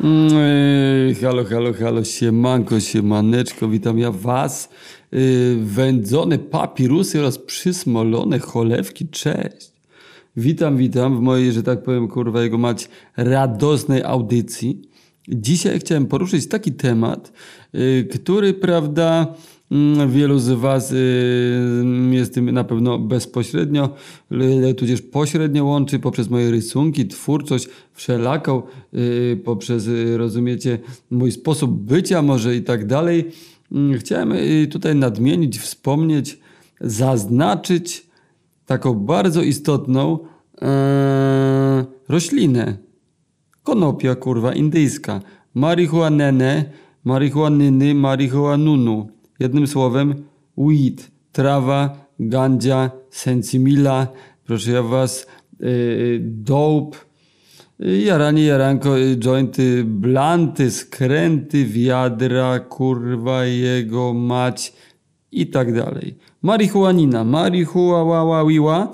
Yy, halo, halo, halo, siemanko, siemaneczko, witam ja was. Yy, wędzone papirusy oraz przysmolone cholewki, cześć. Witam, witam w mojej, że tak powiem, kurwa, jego mać radosnej audycji. Dzisiaj chciałem poruszyć taki temat, yy, który, prawda, mm, wielu z was jest tym na pewno bezpośrednio, tudzież pośrednio łączy poprzez moje rysunki, twórczość wszelaką, yy, poprzez, yy, rozumiecie, mój sposób bycia może i tak dalej. Yy, Chciałem yy, tutaj nadmienić, wspomnieć, zaznaczyć taką bardzo istotną yy, roślinę. Konopia, kurwa, indyjska. Marihuanene, marihuanyny, marihuanunu. Jednym słowem, weed, trawa, gandzia, sensimila, proszę ja was, yy, dope, yy, jaranie, jaranko, yy, jointy, blanty, skręty, wiadra, kurwa, jego mać i tak dalej. Marihuanina, marihuałaławiła.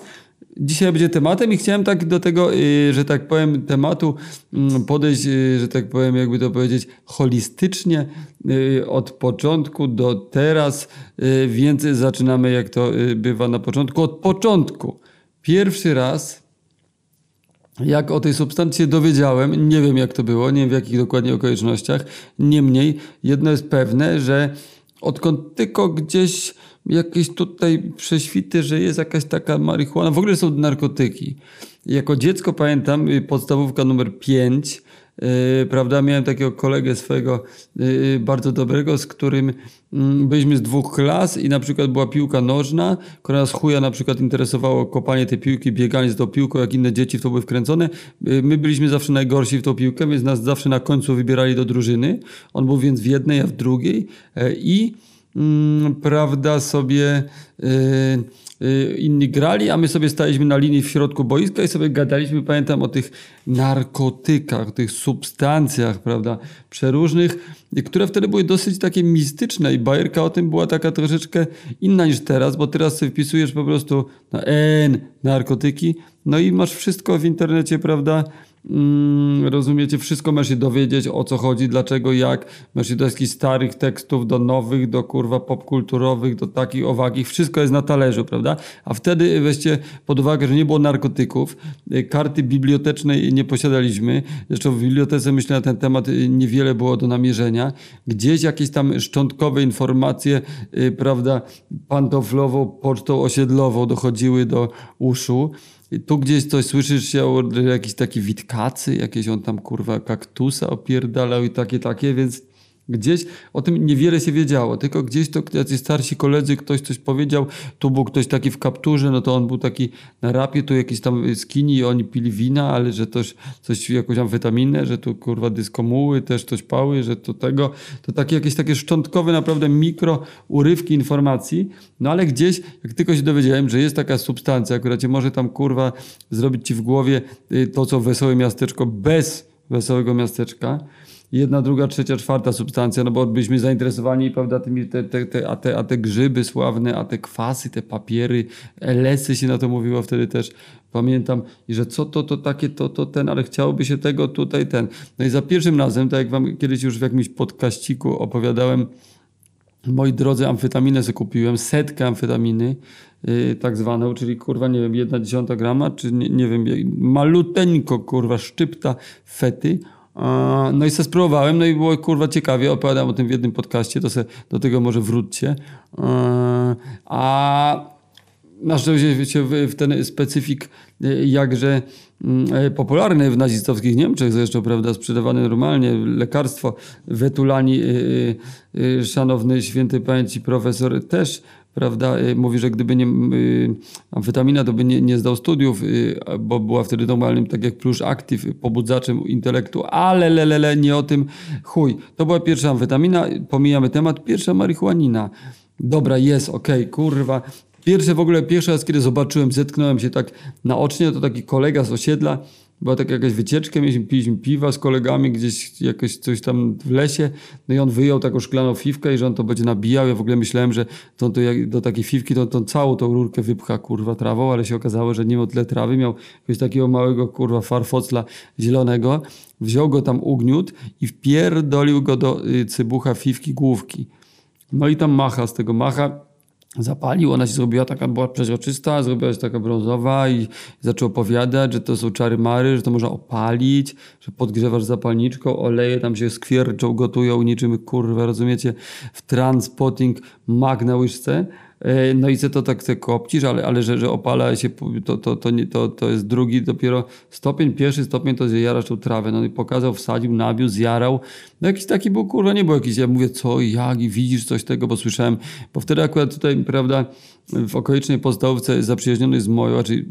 Dzisiaj będzie tematem i chciałem tak do tego, yy, że tak powiem, tematu mm, podejść, yy, że tak powiem, jakby to powiedzieć, holistycznie yy, od początku do teraz, więc zaczynamy jak to bywa na początku, od początku. Pierwszy raz jak o tej substancji się dowiedziałem, nie wiem jak to było, nie wiem w jakich dokładnie okolicznościach. Niemniej, jedno jest pewne, że odkąd tylko gdzieś jakieś tutaj prześwity, że jest jakaś taka marihuana, w ogóle są narkotyki. Jako dziecko pamiętam, y, podstawówka numer 5, Yy, prawda, miałem takiego kolegę swojego yy, bardzo dobrego, z którym yy, byliśmy z dwóch klas i na przykład była piłka nożna, która nas chuja na przykład interesowało kopanie tej piłki, bieganie z tą piłką, jak inne dzieci w to były wkręcone. Yy, my byliśmy zawsze najgorsi w tą piłkę, więc nas zawsze na końcu wybierali do drużyny. On był więc w jednej, a w drugiej yy, i prawda sobie yy, yy, inni grali, a my sobie staliśmy na linii w środku boiska i sobie gadaliśmy, pamiętam, o tych narkotykach, tych substancjach, prawda, przeróżnych, które wtedy były dosyć takie mistyczne i bajerka o tym była taka troszeczkę inna niż teraz, bo teraz sobie wpisujesz po prostu na N narkotyki, no i masz wszystko w internecie, prawda, Mm, rozumiecie, wszystko masz się dowiedzieć o co chodzi, dlaczego, jak. Masz się do jakichś starych tekstów, do nowych, do kurwa popkulturowych, do takich, owakich. Wszystko jest na talerzu, prawda? A wtedy weźcie pod uwagę, że nie było narkotyków. y, Karty bibliotecznej nie posiadaliśmy. Zresztą w bibliotece, myślę, na ten temat y, niewiele było do namierzenia. Gdzieś jakieś tam szczątkowe informacje, y, prawda, pantoflową, pocztą osiedlową dochodziły do uszu. Tu gdzieś coś słyszysz się jakiś taki witkacy, jakieś on tam kurwa kaktusa opierdalał i takie, takie, więc gdzieś o tym niewiele się wiedziało, tylko gdzieś to jacyś starsi koledzy, ktoś coś powiedział, tu był ktoś taki w kapturze, no to on był taki na rapie, tu jakiś tam skini i oni pili wina, ale że też coś, jakąś amfetaminę, że tu kurwa dyskomuły, też coś pały, że to tego, to takie jakieś takie szczątkowe naprawdę mikro urywki informacji, no ale gdzieś, jak tylko się dowiedziałem, że jest taka substancja, która cię może tam kurwa zrobić ci w głowie y, to, co wesołe miasteczko bez wesołego miasteczka, jedna, druga, trzecia, czwarta substancja, no bo byliśmy zainteresowani, prawda, tymi, te, te, te, a, te, a te grzyby sławne, a te kwasy, te papiery, lesy się na to mówiło wtedy też, pamiętam, i że co to, to takie, to, to ten, ale chciałoby się tego, tutaj, ten. No i za pierwszym razem, tak jak wam kiedyś już w jakimś podkaściku opowiadałem, moi drodzy, amfetaminę sobie kupiłem, setkę amfetaminy, yy, tak zwaną, czyli kurwa, nie wiem, jedna dziesiąta grama, czy nie, nie wiem, maluteńko, kurwa, szczypta fety. No i se spróbowałem, no i było kurwa ciekawie, opowiadam o tym w jednym podcaście, to se do tego może wróćcie. A, na szczęście się w, ten specyfik y, jakże mm, e, popularny w nazistowskich Niemczech, zresztą prawda, sprzedawane normalnie, lekarstwo Wetulani, y, y, y, szanowny święty pamięci profesor też prawda, y, mówi, że gdyby nie y, amfetamina, to by nie, nie zdał studiów, y, bo była wtedy normalnym, tak jak plusz aktyw, pobudzaczem intelektu, ale lelele, nie o tym, chuj. To była pierwsza amfetamina, pomijamy temat, pierwsza marihuanina. Dobra, jest, okej, kurwa. Pierwsze w ogóle, pierwszy raz, kiedy zobaczyłem, zetknąłem się tak naocznie, to taki kolega z osiedla była taka jakaś wycieczka, mieliśmy, piliśmy piwa z kolegami gdzieś jakoś coś tam w lesie, no i on wyjął taką szklaną fiwkę i że on to będzie nabijał. Ja w ogóle myślałem, że to, to jak, do takiej fiwki to, to całą tą rurkę wypcha kurwa trawą, ale się okazało, że nie miał tyle trawy, miał jakiegoś takiego małego kurwa farfocla zielonego, wziął go tam ugniótł i wpierdolił go do y, cybucha fiwki główki. No i tam macha z tego macha zapalił, ona się zrobiła taka, była przeźroczysta, zrobiła się taka brązowa i zaczął opowiadać, że to są czary mary, że to można opalić, że podgrzewasz zapalniczką, oleje tam się skwierczą, gotują niczym kurwa, rozumiecie, w transpotting mag na łyżce. E, no i co to tak te kopcisz, ale, ale że, że opala się, to, to, to, nie, to, to jest drugi dopiero stopień, pierwszy stopień to zjarasz tą trawę. No i pokazał, wsadził, nabił, zjarał. No jakiś taki był, kurwa, nie był jakiś, ja mówię, co, jak i widzisz coś tego, bo słyszałem, bo wtedy akurat tutaj, prawda, w okolicznej podstawówce zaprzyjaźniony z moją, czyli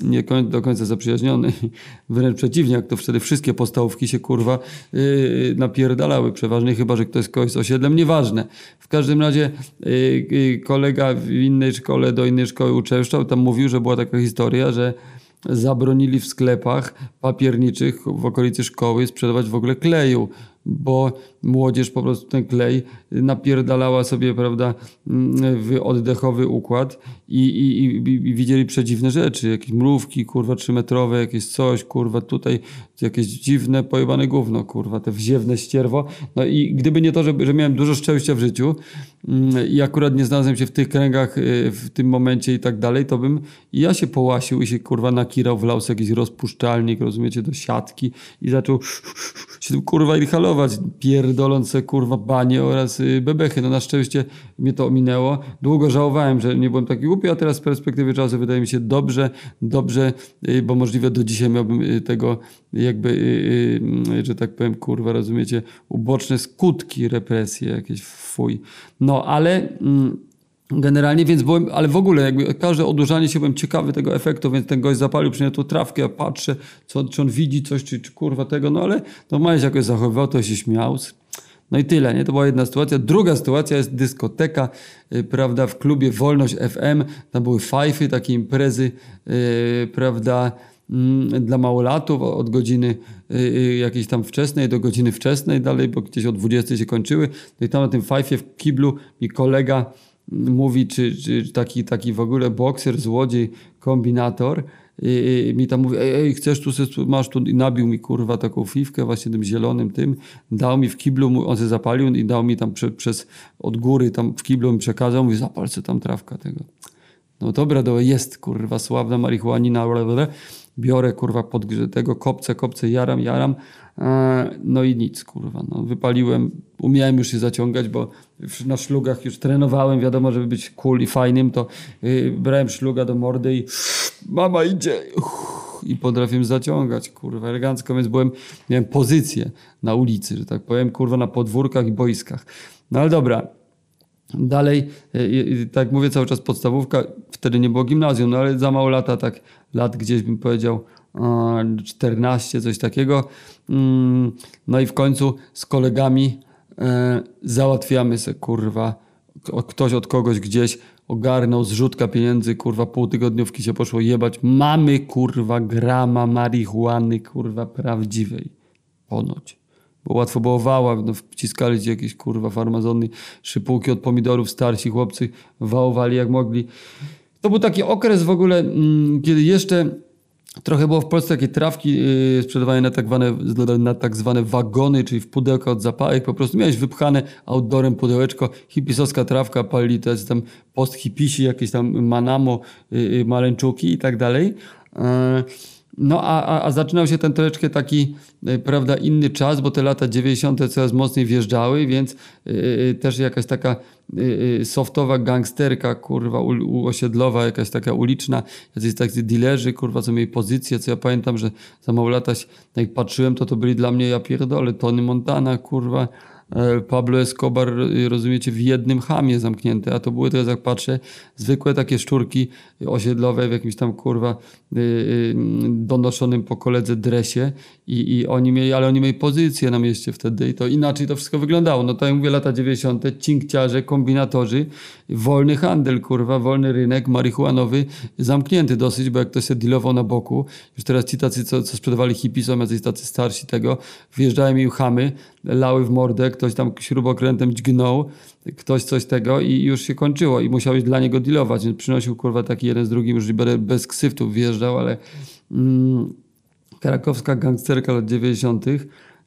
nie do końca zaprzyjaźniony, wręcz przeciwnie, jak to wtedy wszystkie podstawówki się kurwa yy, napierdalały, przeważnie chyba, że ktoś z kogoś z osiedlem, nieważne. W każdym razie yy, kolega w innej szkole do innej szkoły uczęszczał, tam mówił, że była taka historia, że zabronili w sklepach papierniczych w okolicy szkoły sprzedawać w ogóle kleju, bo młodzież po prostu ten klej napierdalała sobie, prawda, w oddechowy układ i, i, i, i widzieli przedziwne rzeczy, jakieś mrówki, kurwa, trzymetrowe, jakieś coś, kurwa, tutaj jakieś dziwne, pojebane gówno, kurwa, te wziewne ścierwo. No i gdyby nie to, że, że miałem dużo szczęścia w życiu i akurat nie znalazłem się w tych kręgach y, w tym momencie i tak dalej, to bym i ja się połasił i się, kurwa, nakirał, wlał sobie jakiś rozpuszczalnik, rozumiecie, do siatki i zaczął się kurwa inhalować, pierdolące kurwa banie oraz y, bebechy. No na szczęście mnie to ominęło. Długo żałowałem, że nie byłem taki głupi, a teraz z perspektywy czasu wydaje mi się dobrze, dobrze, y, bo możliwe do dzisiaj miałbym y, tego jakby, że tak powiem, kurwa, rozumiecie, uboczne skutki represji jakieś, fuj. No, ale... Mm, Generalnie, więc byłem, ale w ogóle jakby każde odurzanie się byłem ciekawy tego efektu, więc ten gość zapalił przy tą trawkę, ja patrzę, co, czy on widzi coś, czy, czy kurwa tego, no ale normalnie się jakoś zachowywał, to się śmiał. No i tyle, nie? To była jedna sytuacja. Druga sytuacja jest dyskoteka, prawda, w klubie Wolność FM, tam były fajfy, takie imprezy, prawda, dla małolatów od godziny y, y, jakiejś tam wczesnej do godziny wczesnej dalej, bo gdzieś o 20 się kończyły. No i tam na tym fajfie w kiblu mi kolega mówi, czy, czy taki, taki w ogóle bokser, złodziej, kombinator, i, i mi tam mówi, ej, ej, chcesz tu, masz tu, i nabił mi kurwa taką fifkę właśnie tym zielonym tym, dał mi w kiblu, on się zapalił i dał mi tam prze, przez, od góry tam w kiblu mi przekazał, mówi, zapal co tam trawka tego. No dobra, to jest kurwa sławna marihuanina, biorę kurwa pod tego kopce, kopce, jaram, jaram, e, no i nic kurwa, no. Wypaliłem, umiałem już się zaciągać, bo na szlugach już trenowałem, wiadomo, żeby być cool i fajnym, to yy, brałem szluga do mordy i mama idzie i potrafiłem zaciągać, kurwa, elegancko, więc byłem, miałem pozycję na ulicy, że tak powiem, kurwa, na podwórkach i boiskach. No ale dobra, Dalej, y, tak mówię cały czas podstawówka, wtedy nie było gimnazjum, no ale za mało lata, tak lat gdzieś bym powiedział 14, coś takiego. Mm, no i w końcu z kolegami e, załatwiamy se, kurwa, ktoś od kogoś gdzieś ogarnął zrzutka pieniędzy, kurwa, półtygodniówki się poszło jebać. Mamy, kurwa, grama marihuany, kurwa, prawdziwej. Ponoć. Bo łatwo było wała, no, wciskali ci jakieś, kurwa, farmazony, szypułki od pomidorów, starsi chłopcy wałowali jak mogli. To był taki okres w ogóle, mm, kiedy jeszcze Trochę było w Polsce takie trawki yy, sprzedawane na tak, zwane, na tak zwane wagony, czyli w pudełka od zapałek. Po prostu miałeś wypchane outdoorem pudełeczko, hipisowska trawka, pali to jest tam post hipisi, jakieś tam manamo, yy, maleńczuki i tak dalej. Yy, no a, a, a, zaczynał się ten troszeczkę taki, yy, prawda, inny czas, bo te lata 90. coraz mocniej wjeżdżały, więc yy, też jakaś taka Y, y, softowa gangsterka, kurwa, osiedlowa, jakaś taka uliczna, jacyś tacy dealerzy, kurwa, co mieli pozycję, co ja pamiętam, że za mało lata, jak patrzyłem, to to byli dla mnie, ja pierdolę, Tony Montana, kurwa, e, Pablo Escobar, y, rozumiecie, w jednym hamie zamknięte, a to były teraz jak patrzę, zwykłe takie szczurki osiedlowe w jakimś tam kurwa y, y, donoszonym po koledze dresie i, i oni mieli, ale oni mieli pozycję na mieście wtedy i to inaczej to wszystko wyglądało. No to jak mówię, lata 90., cinkciarze, kombinatorzy, wolny handel, kurwa, wolny rynek marihuanowy, zamknięty dosyć, bo jak ktoś się dealował na boku, już teraz ci tacy, co, co sprzedawali hippie, są jacyś tacy starsi tego, wjeżdżają im chamy, lały w mordę, ktoś tam śrubokrętem dźgnął, ktoś coś tego i już się kończyło i musiałeś dla niego dealować, więc przynosił kurwa taki jeden z drugim, już bez ksyftów wjeżdżał, ale mm, krakowska gangsterka lat 90.,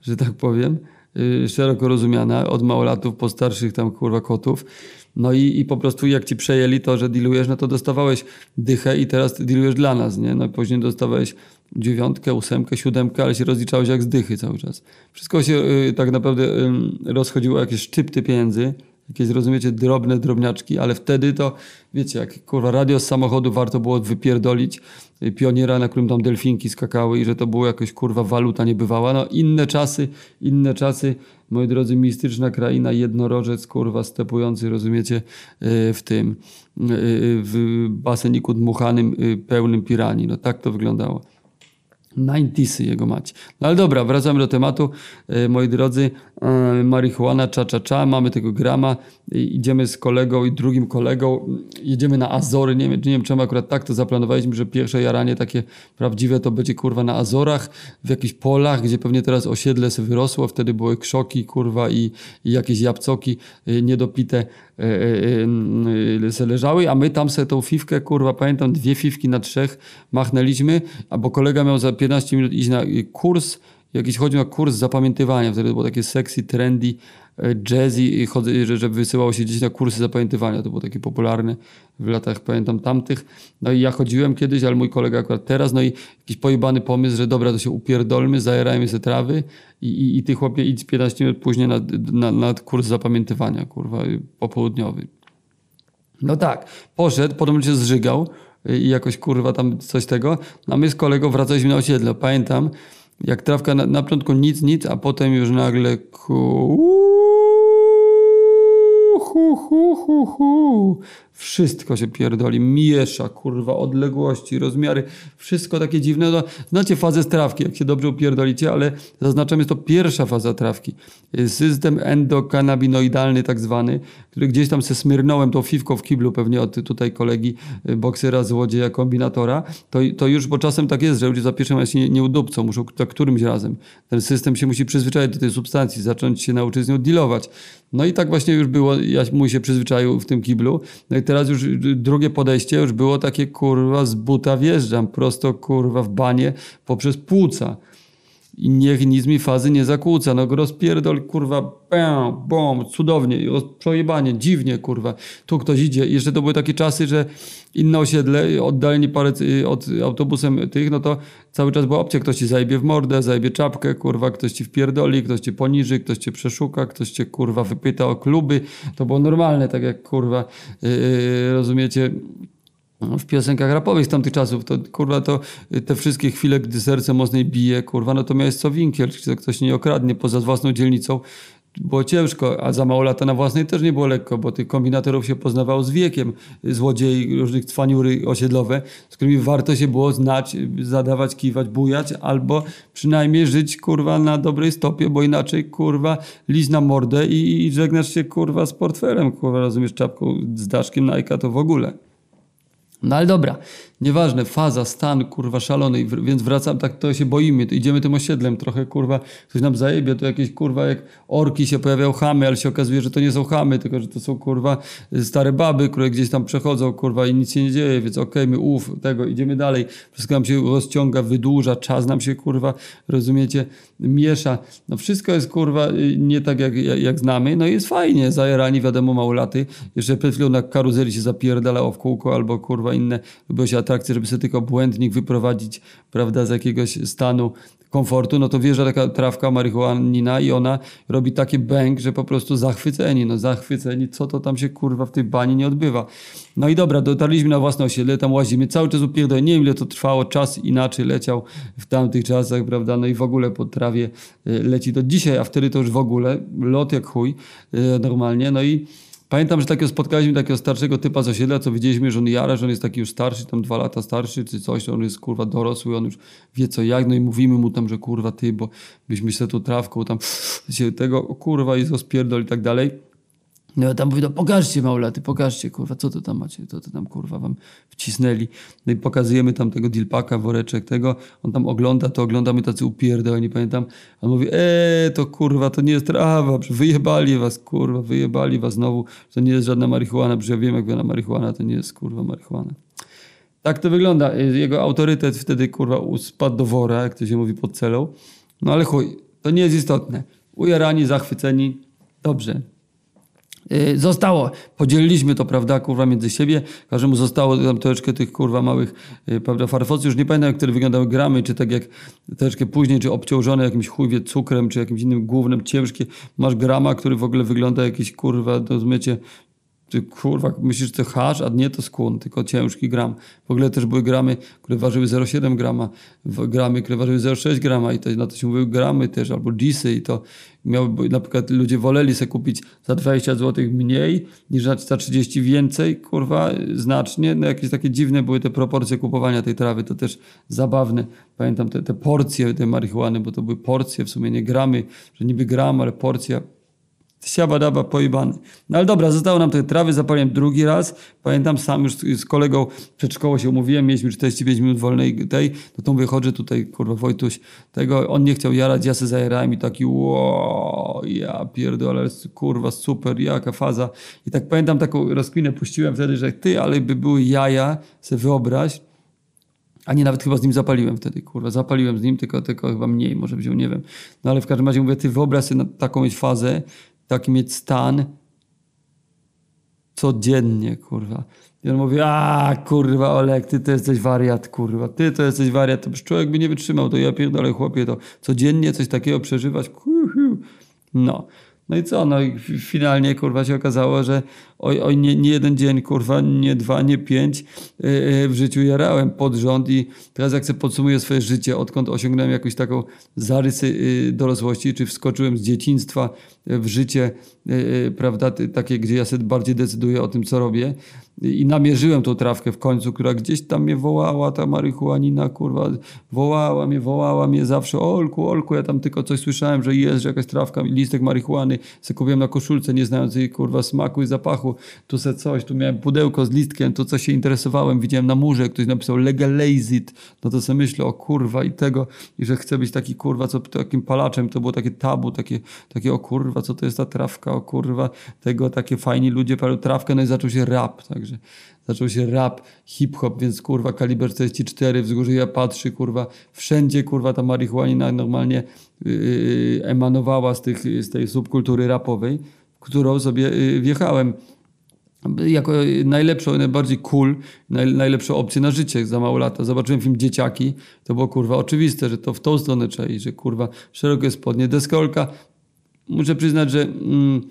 że tak powiem, yy, szeroko rozumiana, od małolatów po starszych tam kurwa kotów, no i, i po prostu jak ci przejęli to, że dealujesz, no to dostawałeś dychę i teraz dealujesz dla nas, nie? No później dostawałeś dziewiątkę, ósemkę, siódemkę, ale się rozliczałeś jak z dychy cały czas. Wszystko się y, tak naprawdę y, rozchodziło jakieś szczypty pieniędzy, jakieś, rozumiecie, drobne drobniaczki, ale wtedy to, wiecie, jak kurwa radio z samochodu warto było wypierdolić y, pioniera, na którym tam delfinki skakały i że to było jakoś kurwa waluta niebywała. No inne czasy, inne czasy, moi drodzy, mistyczna kraina, jednorożec kurwa stepujący, rozumiecie, y, w tym, y, w baseniku dmuchanym pełnym piranii. No tak to wyglądało. 90 jego mać. No ale dobra, wracamy do tematu. Moi drodzy, marihuana, cza, cza, cza, mamy tego grama, idziemy z kolegą i drugim kolegą, jedziemy na Azory, nie wiem, nie wiem czemu akurat tak to zaplanowaliśmy, że pierwsze jaranie takie prawdziwe to będzie kurwa na Azorach, w jakichś polach, gdzie pewnie teraz osiedle sobie wyrosło, wtedy były krzoki kurwa i, i jakieś jabłcoki e, niedopite se leżały, a my tam sobie tą fifkę, kurwa, pamiętam, dwie fifki na trzech machnęliśmy, bo kolega miał za 15 minut iść na kurs, jakiś chodził na kurs zapamiętywania, wtedy było takie sexy, trendy, e, jazzy, że, że wysyłało się gdzieś na kursy zapamiętywania, to było takie popularne w latach, pamiętam, tamtych. No i ja chodziłem kiedyś, ale mój kolega akurat teraz, no i jakiś pojebany pomysł, że dobra, to się upierdolmy, zajerajmy sobie trawy i, i, i ty chłopie idź 15 minut później na, na, na kurs zapamiętywania, kurwa, popołudniowy. No tak, poszedł, potem się zżygał, i jakoś kurwa tam coś tego. No my z kolegą wracaliśmy na osiedle. Pamiętam, jak trawka na, na początku nic, nic, a potem już nagle ku... Hu, hu, hu, hu. Wszystko się pierdoli, miesza, kurwa, odległości, rozmiary, wszystko takie dziwne. No, znacie fazę trawki, jak się dobrze upierdolicie, ale zaznaczam, jest to pierwsza faza trawki. System endokanabinoidalny tak zwany, który gdzieś tam se smyrnąłem tą fifką w kiblu pewnie od tutaj kolegi y, boksera, złodzieja, kombinatora, to, to już, bo czasem tak jest, że ludzie za pierwszym razem się nie, nie udupcą, muszą tak którymś razem. Ten system się musi przyzwyczaić do tej substancji, zacząć się nauczyć z nią dealować. No i tak właśnie już było, ja mój się przyzwyczaił w tym kiblu. No teraz już drugie podejście już było takie kurwa z buta wjeżdżam prosto kurwa w banie poprzez płuca niech nic mi fazy nie zakłóca. No rozpierdol, kurwa, bam, bom, cudownie, przojebanie, dziwnie, kurwa. Tu ktoś idzie. I jeszcze to były takie czasy, że inne osiedle, oddaleni parę y, od autobusem tych, no to cały czas była opcja, ktoś ci zajebie w mordę, zajebie czapkę, kurwa, ktoś ci wpierdoli, ktoś cię poniży, ktoś cię przeszuka, ktoś cię, kurwa, wypyta o kluby. To było normalne, tak jak, kurwa, yy, rozumiecie, w piosenkach rapowych z tamtych czasów, to kurwa to te wszystkie chwile, gdy serce mocniej bije, kurwa, no to miałeś co winkiel, czy ktoś nie okradnie poza własną dzielnicą, było ciężko, a za mało lata na własnej też nie było lekko, bo tych kombinatorów się poznawało z wiekiem, złodziei, różnych cwaniury osiedlowe, z którymi warto się było znać, zadawać, kiwać, bujać, albo przynajmniej żyć, kurwa, na dobrej stopie, bo inaczej, kurwa, liść na mordę i, i żegnasz się, kurwa, z portfelem, kurwa, rozumiesz, czapką z daszkiem Nike to w ogóle. No ale dobra, nieważne, faza, stan, kurwa, szalony, więc wracam, tak to się boimy, to idziemy tym osiedlem trochę, kurwa, ktoś nam zajebie, to jakieś, kurwa, jak orki się pojawiają chamy, ale się okazuje, że to nie są chamy, tylko, że to są, kurwa, stare baby, które gdzieś tam przechodzą, kurwa, i nic się nie dzieje, więc okej, okay, my uf, tego, idziemy dalej, wszystko nam się rozciąga, wydłuża, czas nam się, kurwa, rozumiecie, miesza, no wszystko jest, kurwa, nie tak, jak, jak, jak znamy, no i jest fajnie, zajerani, wiadomo, małolaty, jeszcze przed chwilą na karuzeli się zapierdalało w kółko, albo, kurwa, inne, były się atrakcje, żeby sobie tylko błędnik wyprowadzić, prawda, z jakiegoś stanu, komfortu, no to wjeżdża taka trawka marihuanina i ona robi taki bęk, że po prostu zachwyceni, no zachwyceni, co to tam się kurwa w tej bani nie odbywa. No i dobra, dotarliśmy na własne osiedle, tam łazimy, cały czas upierdolę, nie wiem ile to trwało, czas inaczej leciał w tamtych czasach, prawda, no i w ogóle po trawie y, leci do dzisiaj, a wtedy to już w ogóle, lot jak chuj, y, normalnie, no i Pamiętam, że takiego spotkaliśmy takiego starszego typa z osiedla, co widzieliśmy, że on jara, że on jest taki już starszy, tam dwa lata starszy czy coś, on jest kurwa dorosły, on już wie co jak, no i mówimy mu tam, że kurwa ty, bo byśmy się tu trawką tam się tego, kurwa i rozpierdol i tak dalej. No ja tam mówię, no pokażcie małolaty, pokażcie, kurwa, co to tam macie, co to tam, kurwa, wam wcisnęli. No i pokazujemy tam tego dilpaka, woreczek tego, on tam ogląda, to oglądamy tacy upierdol, nie pamiętam. On mówi, eee, to kurwa, to nie jest trawa, wyjebali was, kurwa, wyjebali was znowu, to nie jest żadna marihuana, przecież ja wiem, jak na marihuana, to nie jest, kurwa, marihuana. Tak to wygląda. Jego autorytet wtedy, kurwa, spadł do wora, jak to się mówi, pod celą. No ale chuj, to nie jest istotne. Ujarani, zachwyceni, dobrze. Y, zostało, podzieliliśmy to, prawda, kurwa, między siebie. Każdemu zostało tam troszeczkę tych, kurwa, małych, y, prawda, farfocy. Już nie pamiętam, jak które wyglądały gramy, czy tak jak troszeczkę później, czy obciążone jakimś chujwie cukrem, czy jakimś innym głównym, ciężkie. Masz grama, który w ogóle wygląda jakiś, kurwa, do zmycie ty kurwa, myślisz, że to hasz, a nie to skłon, tylko ciężki gram. W ogóle też były gramy, które ważyły 0,7 grama, gramy, które ważyły 0,6 grama i to, na to się mówiły gramy też, albo disy i to miały, na przykład ludzie woleli sobie kupić za 20 zł mniej niż za 30 więcej, kurwa, znacznie. No jakieś takie dziwne były te proporcje kupowania tej trawy, to też zabawne. Pamiętam te, te porcje tej marihuany, bo to były porcje, w sumie nie gramy, że niby gram, ale porcja Siabadaba pojebany. No ale dobra, zostało nam te trawy, zapaliłem drugi raz. Pamiętam sam już z kolegą przed szkołą się umówiłem, mieliśmy 45 minut wolnej tej, no to wychodzę tutaj, kurwa Wojtuś, tego, on nie chciał jarać, ja se zajarałem i taki wow, ja pierdolę, kurwa super, jaka faza. I tak pamiętam taką rozkminę puściłem wtedy, że ty, ale by były jaja, se wyobraź, a nie nawet chyba z nim zapaliłem wtedy, kurwa. Zapaliłem z nim, tylko, tylko chyba mniej, może wziął, nie wiem. No ale w każdym razie mówię, ty wyobraź sobie taką mieć fazę, taki mieć stan codziennie, kurwa. I on mówi, a kurwa Olek, ty to jesteś wariat, kurwa, ty to jesteś wariat, to człowiek by nie wytrzymał, to ja pierdolę chłopie, to codziennie coś takiego przeżywać, no. No i co? No i finalnie kurwa się okazało, że oj, oj nie, nie jeden dzień, kurwa, nie dwa, nie pięć yy, w życiu jarałem pod rząd i teraz jak sobie podsumuję swoje życie, odkąd osiągnąłem jakąś taką zarysy yy, dorosłości, czy wskoczyłem z dzieciństwa w życie, prawda, takie, gdzie ja sobie bardziej decyduję o tym, co robię i namierzyłem tą trawkę w końcu, która gdzieś tam mnie wołała, ta marihuanina, kurwa, wołała mnie, wołała mnie zawsze, Olku, Olku, ja tam tylko coś słyszałem, że jest, że jakaś trawka, listek marihuany, sobie kupiłem na koszulce, nie znając jej, kurwa, smaku i zapachu, tu se coś, tu miałem pudełko z listkiem, to co się interesowałem, widziałem na murze, ktoś napisał legalize it, no to sobie myślę, o kurwa i tego, i że chcę być taki, kurwa, co takim palaczem, to było takie tabu, takie, takie o kurwa, co to jest ta trawka, o kurwa, tego, takie fajni ludzie palą trawkę, no i zaczął się rap, także zaczął się rap, hip-hop, więc kurwa kaliber 44, wzgórze ja patrzy, kurwa, wszędzie kurwa ta marihuana normalnie yy, emanowała z, tych, z tej subkultury rapowej, którą sobie yy, wjechałem jako najlepszą, najbardziej cool, naj, najlepszą opcję na życie za mało lata. Zobaczyłem film Dzieciaki, to było kurwa oczywiste, że to w tą stronę trzeba iść, że kurwa szerokie spodnie, deskolka. Muszę przyznać, że mm,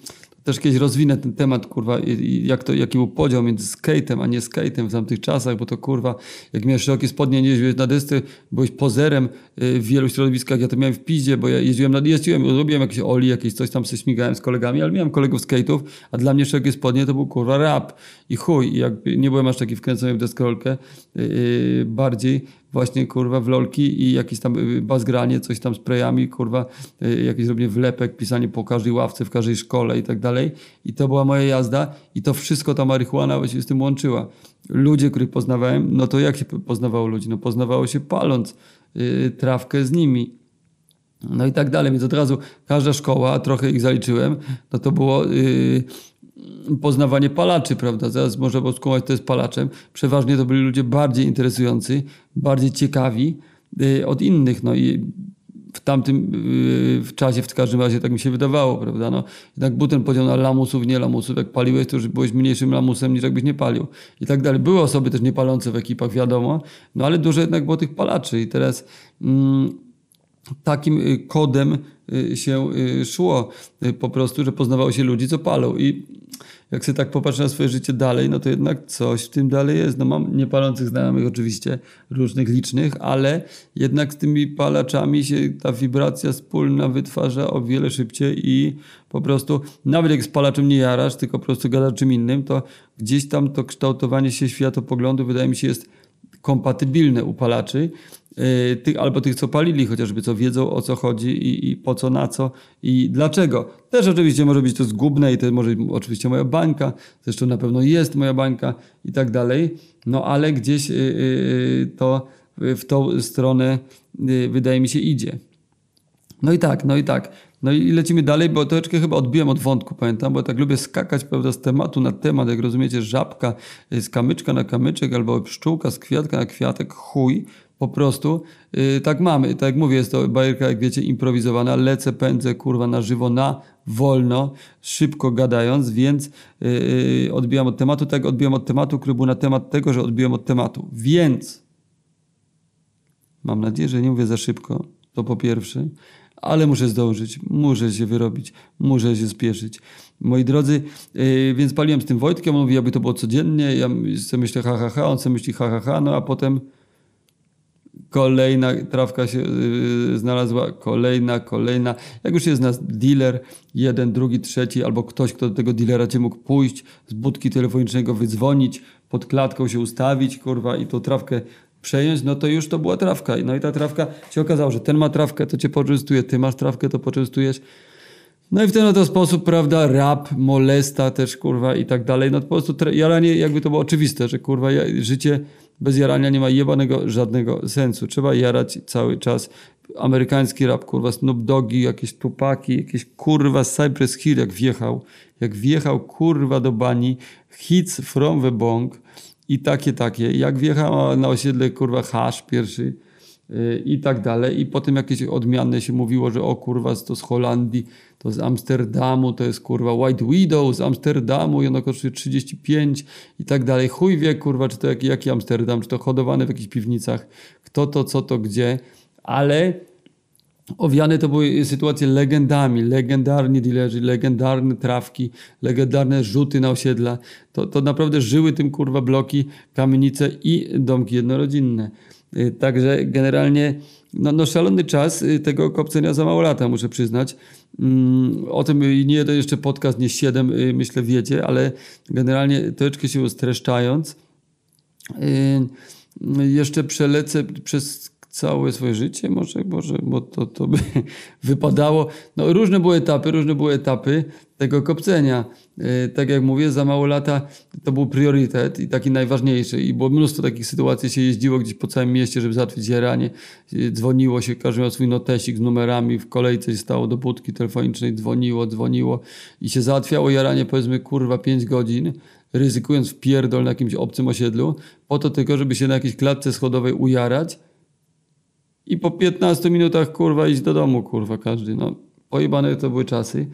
też kiedyś rozwinę ten temat, kurwa, jak to, jaki był podział między skate'em, a nie skate'em w tamtych czasach, bo to kurwa, jak miałeś szerokie spodnie, nie jeździłeś na desce, byłeś pozerem y, w wielu środowiskach, ja to miałem w piździe, bo ja jeździłem, na, jeździłem, robiłem jakieś oli, jakieś coś tam się śmigałem z kolegami, ale miałem kolegów skate'ów, a dla mnie szerokie spodnie to był kurwa rap. I chuj, i jakby nie byłem aż taki wkręcony w deskorolkę, yy, bardziej właśnie kurwa w lolki i jakieś tam y, bazgranie, coś tam sprayami, kurwa, y, jakiś robienie wlepek, pisanie po każdej ławce, w każdej szkole i tak dalej. I to była moja jazda i to wszystko ta marihuana właśnie z tym łączyła. Ludzie, których poznawałem, no to jak się poznawało ludzi? No poznawało się paląc yy, trawkę z nimi. No i tak dalej, więc od razu każda szkoła, trochę ich zaliczyłem, no to było... Yy, poznawanie palaczy, prawda? Zaraz można było skumać, to jest palaczem. Przeważnie to byli ludzie bardziej interesujący, bardziej ciekawi y, od innych. No i w tamtym y, w czasie, w każdym razie tak mi się wydawało, prawda? No, jednak był ten podział na lamusów, nie lamusów. Jak paliłeś, to już byłeś mniejszym lamusem niż jakbyś nie palił. I tak dalej. Były osoby też niepalące w ekipach, wiadomo, no ale dużo jednak było tych palaczy. I teraz... Mm, takim y, kodem się szło po prostu, że poznawało się ludzi, co palą. I jak sobie tak popatrzę na swoje życie dalej, no to jednak coś w tym dalej jest. No mam niepalących znajomych oczywiście, różnych licznych, ale jednak z tymi palaczami się ta wibracja wspólna wytwarza o wiele szybciej i po prostu, nawet jak z palaczem nie jarasz, tylko po prostu gadasz czym innym, to gdzieś tam to kształtowanie się światopoglądu wydaje mi się jest kompatybilne u palaczy tych, albo tych, co palili chociażby, co wiedzą o co chodzi i, i, po co, na co i dlaczego. Też oczywiście może być to zgubne i to może oczywiście moja bańka, zresztą na pewno jest moja bańka i tak dalej, no ale gdzieś yy, yy, to w tą stronę wydaje mi się idzie. No i tak, no i tak. No i lecimy dalej, bo troszeczkę chyba odbiłem od wątku, pamiętam, bo tak lubię skakać prawda, z tematu na temat, jak rozumiecie, żabka z kamyczka na kamyczek, albo pszczółka z kwiatka na kwiatek, chuj, po prostu yy, tak mamy. Tak jak mówię, jest to bajerka, jak wiecie, improwizowana. Lecę, pędzę, kurwa, na żywo, na wolno, szybko gadając, więc yy, odbijam od tematu. Tak odbijam od tematu, który był na temat tego, że odbiłem od tematu. Więc mam nadzieję, że nie mówię za szybko, to po pierwsze, ale muszę zdążyć, muszę się wyrobić, muszę się spieszyć. Moi drodzy, yy, więc paliłem z tym Wojtkiem, on mówi, aby to było codziennie, ja sobie myślę ha, ha, ha, on sobie myśli ha, ha, ha, no a potem kolejna trawka się yy, znalazła, kolejna, kolejna. Jak już jest nas dealer, jeden, drugi, trzeci, albo ktoś, kto do tego dealera cię mógł pójść, z budki telefonicznego wydzwonić, pod klatką się ustawić, kurwa, i tą trawkę przejąć, no to już to była trawka. No i ta trawka się okazało, że ten ma trawkę, to cię poczęstuje, ty masz trawkę, to poczęstujesz. No i w ten oto sposób, prawda, rap, molesta też, kurwa, i tak dalej. No po prostu jaranie, jakby to było oczywiste, że kurwa, życie bez jarania nie ma jebanego żadnego sensu. Trzeba jarać cały czas. Amerykański rap, kurwa, Snoop Doggy, jakieś tupaki, jakieś kurwa Cypress Hill, jak wjechał. Jak wjechał, kurwa, do bani. Hits from the bong i takie, takie. Jak wjechał na osiedle, kurwa, hash pierwszy yy, i tak dalej. I potem jakieś odmiany się mówiło, że o kurwa, to z Holandii to z Amsterdamu, to jest kurwa White Widow z Amsterdamu i ono kosztuje 35 i tak dalej. Chuj wie kurwa, czy to jaki, jaki Amsterdam, czy to hodowane w jakichś piwnicach, kto to, co to, gdzie, ale owiane to były sytuacje legendami, legendarni dealerzy, legendarne trawki, legendarne rzuty na osiedla. To, to naprawdę żyły tym kurwa bloki, kamienice i domki jednorodzinne. Y, także generalnie no, no szalony czas y, tego kopcenia za mało lata, muszę przyznać. Mm, o tym nie jeden jeszcze podcast, nie siedem, y, myślę, wiecie, ale generalnie troszeczkę się streszczając, jeszcze przelecę przez całe swoje życie, może, może bo to, to by wypadało. No, różne były etapy, różne były etapy tego kopcenia. E, tak jak mówię, za mało lata to był priorytet i taki najważniejszy. I było mnóstwo takich sytuacji, się jeździło gdzieś po całym mieście, żeby załatwić jaranie. E, dzwoniło się, każdy miał swój notesik z numerami, w kolejce się stało do budki telefonicznej, dzwoniło, dzwoniło i się załatwiało jaranie powiedzmy kurwa 5 godzin ryzykując w pierdol na jakimś obcym osiedlu, po to tylko, żeby się na jakiejś klatce schodowej ujarać i po 15 minutach, kurwa, iść do domu, kurwa, każdy. No, pojebane to były czasy.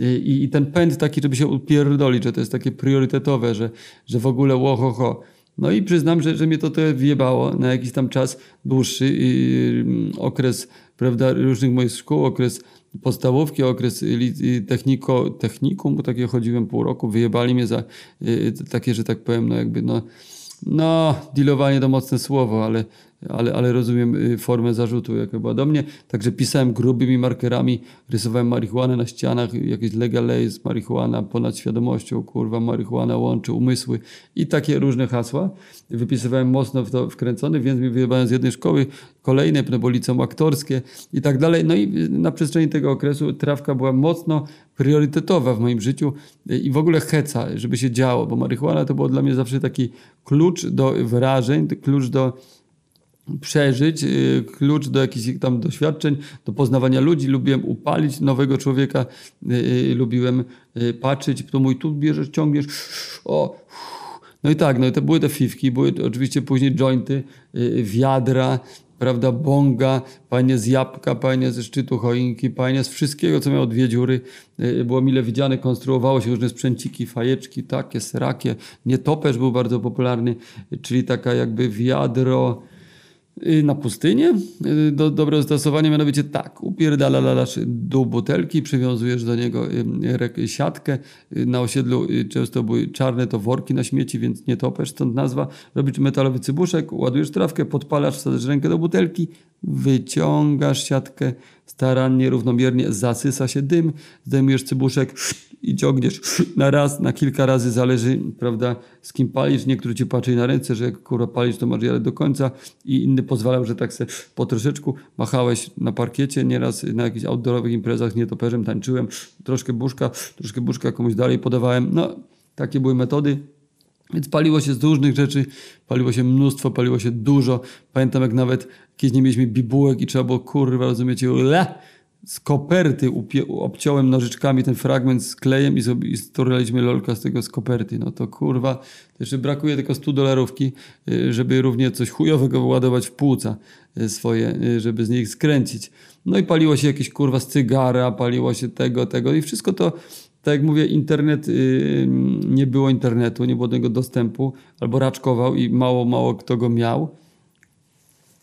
I, I, ten pęd taki, żeby się upierdolić, że to jest takie priorytetowe, że, że w ogóle łohoho. No i przyznam, że, że mnie to trochę wjebało na jakiś tam czas dłuższy, i, okres, prawda, różnych moich szkół, okres podstawówki, okres techniko, technikum, bo takie chodziłem pół roku, wyjebali mnie za y, takie, że tak powiem, no jakby no, no, dealowanie to mocne słowo, ale ale, ale rozumiem y, formę zarzutu, jaka była do mnie. Także pisałem grubymi markerami, rysowałem marihuanę na ścianach, jakieś legalize, marihuana ponad świadomością, kurwa, marihuana łączy umysły i takie różne hasła. Wypisywałem mocno w to wkręcony, więc mi wyjebałem z jednej szkoły, kolejne, no bo liceum aktorskie i tak dalej. No i na przestrzeni tego okresu trawka była mocno priorytetowa w moim życiu i w ogóle heca, żeby się działo, bo marihuana to było dla mnie zawsze taki klucz do wrażeń, klucz do przeżyć, y, klucz do jakichś tam doświadczeń, do poznawania ludzi. Lubiłem upalić nowego człowieka, y, y, lubiłem patrzeć, to mój tu bierzesz, ciągniesz, o, no i tak, no i to były te fifki, były oczywiście później jointy, wiadra, prawda, bonga, panie z jabłka, panie ze szczytu choinki, panie z wszystkiego, co miało dwie dziury. Było mile widziane, konstruowało się różne sprzęciki, fajeczki, takie, serakie. Nietoperz był bardzo popularny, czyli taka jakby wiadro, Na pustynię? Y, Do, dobre zastosowanie mianowicie tak, upierdalasz do butelki, przywiązujesz do niego y, siatkę. Y, Na osiedlu y, często były czarne to worki na śmieci, więc nie topesz, stąd nazwa. Robisz metalowy cybuszek, ładujesz trawkę, podpalasz, wsadzasz rękę do butelki, wyciągasz siatkę, starannie, równomiernie zasysa się dym, zdejmujesz cybuszek i ciągniesz na raz, na kilka razy, zależy, prawda, z kim palisz. Niektórzy ci patrzyli na ręce, że jak kurwa palisz, to masz jadę do końca i inny pozwalał, że tak se po troszeczku machałeś na parkiecie, nieraz na jakichś outdoorowych imprezach z nietoperzem tańczyłem, troszkę buszka, troszkę buszka komuś dalej podawałem. No, takie były metody. Więc paliło się z różnych rzeczy, paliło się mnóstwo, paliło się dużo. Pamiętam jak nawet kiedyś nie mieliśmy bibułek i trzeba było, kurwa, rozumiecie, le, z koperty obciąłem nożyczkami ten fragment z klejem i, zrobi- i sturlaliśmy lolka z tego z koperty. No to kurwa, jeszcze brakuje tylko 100 dolarówki, y, żeby równie coś chujowego wyładować w płuca y, swoje, y, żeby z nich skręcić. No i paliło się jakieś kurwa z cygara, paliło się tego, tego i wszystko to tak jak mówię, internet, yy, nie było internetu, nie było do niego dostępu, albo raczkował i mało, mało kto go miał.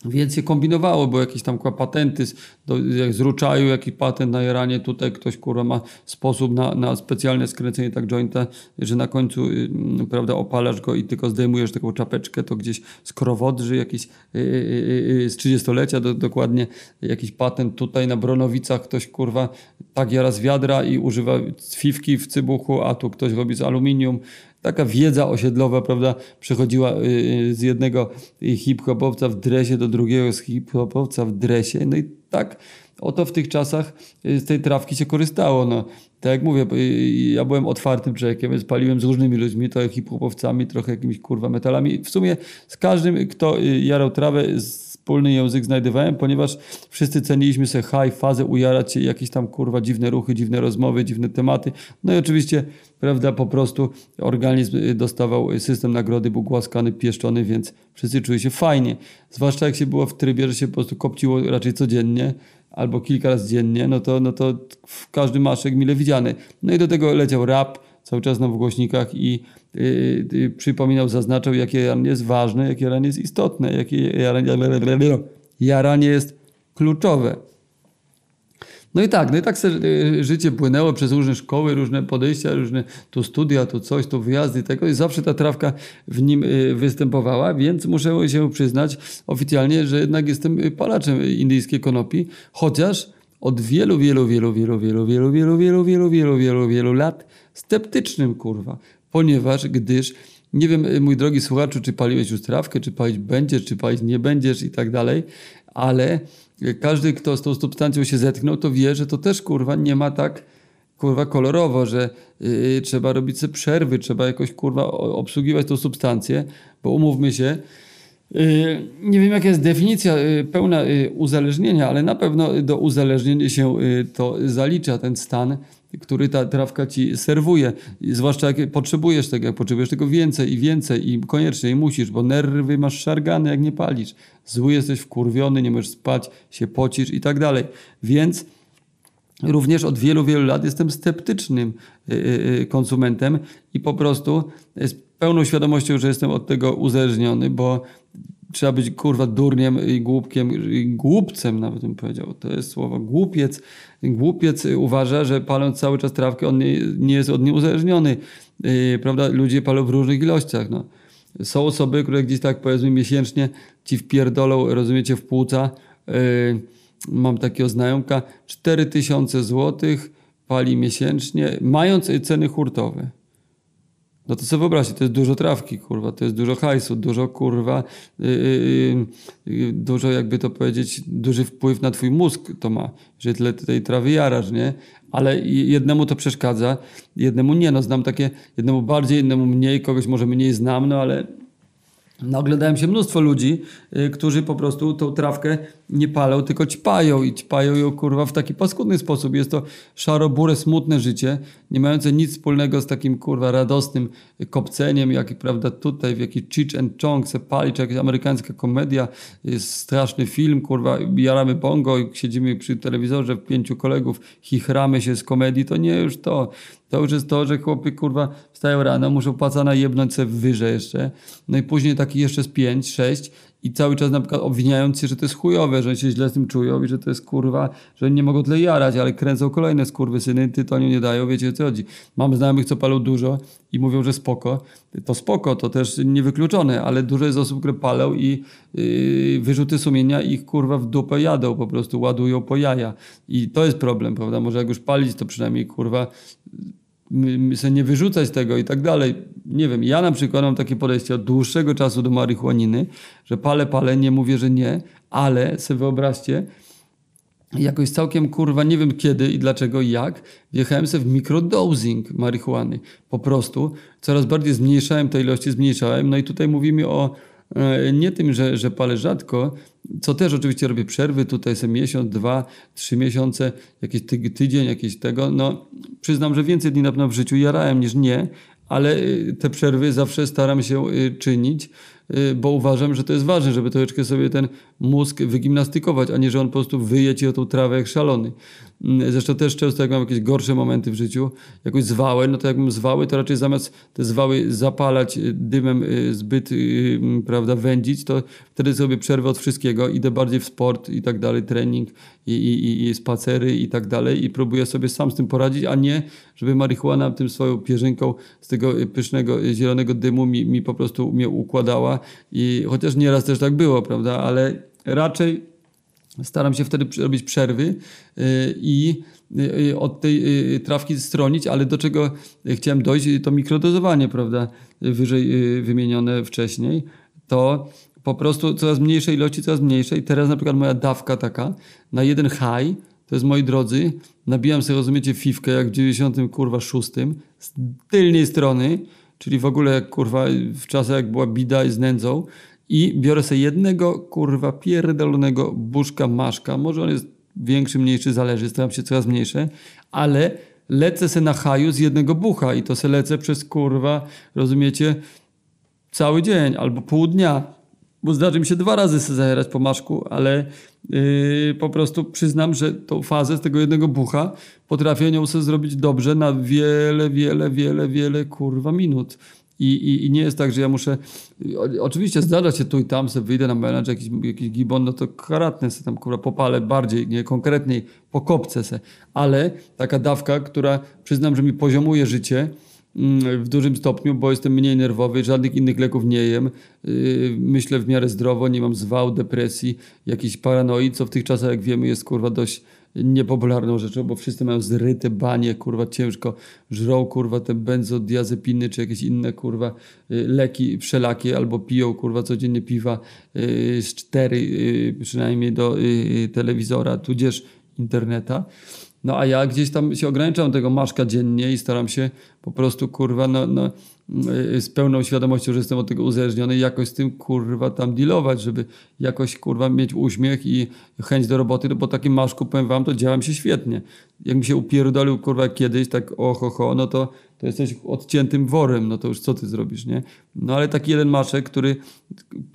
Więc się kombinowało, bo jakieś tam patenty, z- do, jak z ruczaju jakiś patent na jaranie, tutaj ktoś kurwa ma sposób na, na specjalne skręcenie tak jointa, że na końcu yy, prawda, opalasz go i tylko zdejmujesz taką czapeczkę, to gdzieś z krowodrzy jakiś yy, yy, yy, z 30-lecia do, dokładnie jakiś patent tutaj na Bronowicach ktoś kurwa tak jara z wiadra i używa cwiwki w cybuchu, a tu ktoś robi z aluminium taka wiedza osiedlowa, prawda, przechodziła y, z jednego hip-hopowca w dresie do drugiego z hip-hopowca w dresie. No i tak oto w tych czasach y, z tej trawki się korzystało. No. Tak jak mówię, y, ja byłem otwartym człowiekiem, więc paliłem z różnymi ludźmi, trochę hip-hopowcami, trochę jakimiś kurwa metalami. W sumie z każdym, kto y, jarał trawę, wspólny język znajdowałem, ponieważ wszyscy ceniliśmy sobie high, fazę, ujarać się, jakieś tam kurwa dziwne ruchy, dziwne rozmowy, dziwne tematy. No i oczywiście, prawda, po prostu organizm y, dostawał system nagrody, był głaskany, pieszczony, więc wszyscy czuli się fajnie. Zwłaszcza jak się było w trybie, że się po prostu kopciło raczej codziennie albo kilka razy dziennie, no to, no to w każdy maszek mile widziany. No i do tego leciał rap, cały czas na w głośnikach i przypominał, zaznaczał, jakie jaranie jest ważne, jakie jaranie jest istotne, jakie jaranie, jaranie jest kluczowe. No i tak, no i tak y, życie płynęło przez różne szkoły, różne podejścia, różne tu studia, tu coś, tu wyjazdy tego i zawsze ta trawka w nim y, występowała, więc muszę się przyznać oficjalnie, że jednak jestem y, palaczem indyjskiej konopi, chociaż od wielu, wielu, wielu, wielu, wielu, wielu, wielu, wielu, wielu, wielu, wielu lat sceptycznym, kurwa. Ponieważ, gdyż, nie wiem, y, mój drogi słuchaczu, czy paliłeś już trawkę, czy palić będziesz, czy palić nie będziesz i tak dalej, ale y, każdy, kto z tą substancją się zetknął, to wie, że to też, kurwa, nie ma tak, kurwa, kolorowo, że yy, trzeba robić sobie przerwy, trzeba jakoś, kurwa, obsługiwać tą substancję, bo umówmy się, Nie wiem, jaka jest definicja yy, pełna yy, uzależnienia, ale na pewno do uzależnień się to zalicza, ten stan, który ta trawka ci serwuje. Zwłaszcza jak potrzebujesz tego, jak potrzebujesz tego więcej i więcej i koniecznie i musisz, bo nerwy masz szargane, jak nie palisz. Zły jesteś, wkurwiony, nie możesz spać, się pocisz i tak dalej. Więc Również od wielu, wielu lat jestem sceptycznym y, y, y, konsumentem i po prostu z pełną świadomością, że jestem od tego uzależniony, bo trzeba być kurwa durniem i głupkiem, i głupcem nawet bym powiedział. To jest słowo głupiec. Głupiec uważa, że paląc cały czas trawkę, on nie, nie jest od niej uzależniony. Yy, prawda? Ludzie palą w różnych ilościach. No. Są osoby, które gdzieś tak powiedzmy miesięcznie ci wpierdolą, rozumiecie, w płuca. Yy, mam takiego znajomka, 4000 zł pali miesięcznie, mając ceny hurtowe. No to sobie wyobraźcie, to jest dużo trawki, kurwa, to jest dużo hajsu, dużo kurwa, yy, yy, yy, dużo jakby to powiedzieć, duży wpływ na twój mózg to ma, że tyle tej trawy jarasz, nie? Ale jednemu to przeszkadza, jednemu nie, no znam takie, jednemu bardziej, innemu mniej, kogoś może mniej znam, no ale no, oglądałem się mnóstwo ludzi, y, którzy po prostu tą trawkę nie palą, tylko ćpają i ćpają ją kurwa w taki paskudny sposób. Jest to szaro-bure, smutne życie, nie mające nic wspólnego z takim kurwa radosnym kopceniem, jak prawda tutaj w jakiś Cheech and Chong se pali, czy jakaś amerykańska komedia, jest straszny film, kurwa, jaramy bongo i siedzimy przy telewizorze w pięciu kolegów, chichramy się z komedii, to nie już to. To już jest to, że chłopy kurwa wstają rano, muszą płacana jebnąć sobie wyżej jeszcze, no i później taki jeszcze z pięć, sześć i cały czas na przykład obwiniając się, że to jest chujowe, że się źle z tym czują i że to jest kurwa, że nie mogą tyle jarać, ale kręcą kolejne skurwysyny, tytoniu nie dają, wiecie o co chodzi. Mam znajomych, co palą dużo i mówią, że spoko. To spoko, to też niewykluczone, ale dużo jest osób, które palą i yy, wyrzuty sumienia ich kurwa w dupę jadą, po prostu ładują po jaja. I to jest problem, prawda? Może jak już palić, to przynajmniej kurwa sobie nie wyrzucać tego i tak dalej. Nie wiem, ja na przykład mam takie podejście od dłuższego czasu do marihuaniny, że palę, palę, nie mówię, że nie, ale sobie wyobraźcie, jakoś całkiem kurwa, nie wiem kiedy i dlaczego i jak, wjechałem sobie w mikrodosing marihuany. Po prostu coraz bardziej zmniejszałem te ilości, zmniejszałem. No i tutaj mówimy o nie tym, że, że palę rzadko, co też oczywiście robię przerwy, tutaj są miesiąc, dwa, trzy miesiące, jakiś ty, tydzień, jakieś tego. No, przyznam, że więcej dni na pewno w życiu jarałem niż nie, ale y, te przerwy zawsze staram się y, czynić, bo uważam, że to jest ważne, żeby troszeczkę sobie ten mózg wygimnastykować, a nie, że on po prostu wyje ci o tą trawę jak szalony. Mm, zresztą też często jak mam jakieś gorsze momenty w życiu, jakąś zwałę, no to jakbym zwały, to raczej zamiast te zwały zapalać dymem zbyt, prawda, wędzić, to wtedy sobie przerwę od wszystkiego, idę bardziej w sport i tak dalej, trening i, i, i spacery i tak dalej i próbuję sobie sam z tym poradzić, a nie, żeby marihuana tym swoją pierzynką z tego pysznego zielonego dymu mi, mi po prostu mnie układała i chociaż nieraz też tak było, prawda, ale raczej staram się wtedy robić przerwy y, i y, od tej y, trawki stronić, ale do czego chciałem dojść, to mikrodozowanie, prawda, wyżej wymienione wcześniej, to po prostu coraz mniejszej ilości, coraz mniejszej. Teraz na przykład moja dawka taka na jeden high, to jest moi drodzy, nabijam sobie, rozumiecie, fifkę jak w 90 kurwa szóstym z tylnej strony, czyli w ogóle kurwa w czasach jak była bida i z nędzą. I biorę sobie jednego kurwa pierdolonego buszka maszka, może on jest większy, mniejszy, zależy, staram się coraz mniejsze, ale lecę se na haju z jednego bucha i to se lecę przez kurwa, rozumiecie, cały dzień albo pół dnia bo zdarzy mi się dwa razy sobie zajerać po maszku, ale yy, po prostu przyznam, że tą fazę z tego jednego bucha potrafię nią sobie zrobić dobrze na wiele, wiele, wiele, wiele kurwa minut. I, i, I, nie jest tak, że ja muszę. Oczywiście zdarza się tu i tam, sobie wyjdę na melanż, jakiś, jakiś gibon, no to karatne sobie tam kurwa popalę bardziej, nie konkretniej, pokopcę se. Ale taka dawka, która przyznam, że mi poziomuje życie, w dużym stopniu, bo jestem mniej nerwowy, żadnych innych leków nie jem. Yy, myślę w miarę zdrowo, nie mam zwał, depresji, jakiejś paranoi, co w tych czasach, jak wiemy, jest kurwa dość niepopularną rzeczą, bo wszyscy mają zryte banie, kurwa ciężko żrą, kurwa te benzodiazepiny, czy jakieś inne, kurwa yy, leki wszelakie, albo piją, kurwa codziennie piwa yy, z cztery przynajmniej do telewizora, tudzież interneta. No a ja gdzieś tam się ograniczam tego maszka dziennie i staram się po prostu kurwa no, no, z pełną świadomością, że jestem od tego uzależniony jakoś z tym kurwa tam dealować, żeby jakoś kurwa mieć uśmiech i chęć do roboty, no bo takim maszku powiem wam, to działam się świetnie. Jak mi się upierdolił kurwa kiedyś, tak oho, ho, no to, to jesteś odciętym worem, no to już co ty zrobisz, nie? No ale taki jeden maszek, który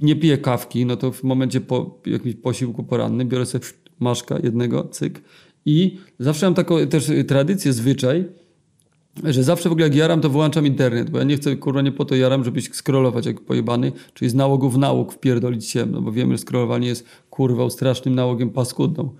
nie pije kawki, no to w momencie po jakimś posiłku porannym biorę sobie maszka jednego, cyk, i zawsze mam taką też tradycję, zwyczaj, że zawsze w ogóle jak jaram, to wyłączam internet, bo ja nie chcę, kurwa, nie po to jaram, żebyś scrollować jak pojebany, czyli z nałogów nałóg wpierdolić się, no bo wiemy, że scrollowanie jest, kurwa, strasznym nałogiem paskudną.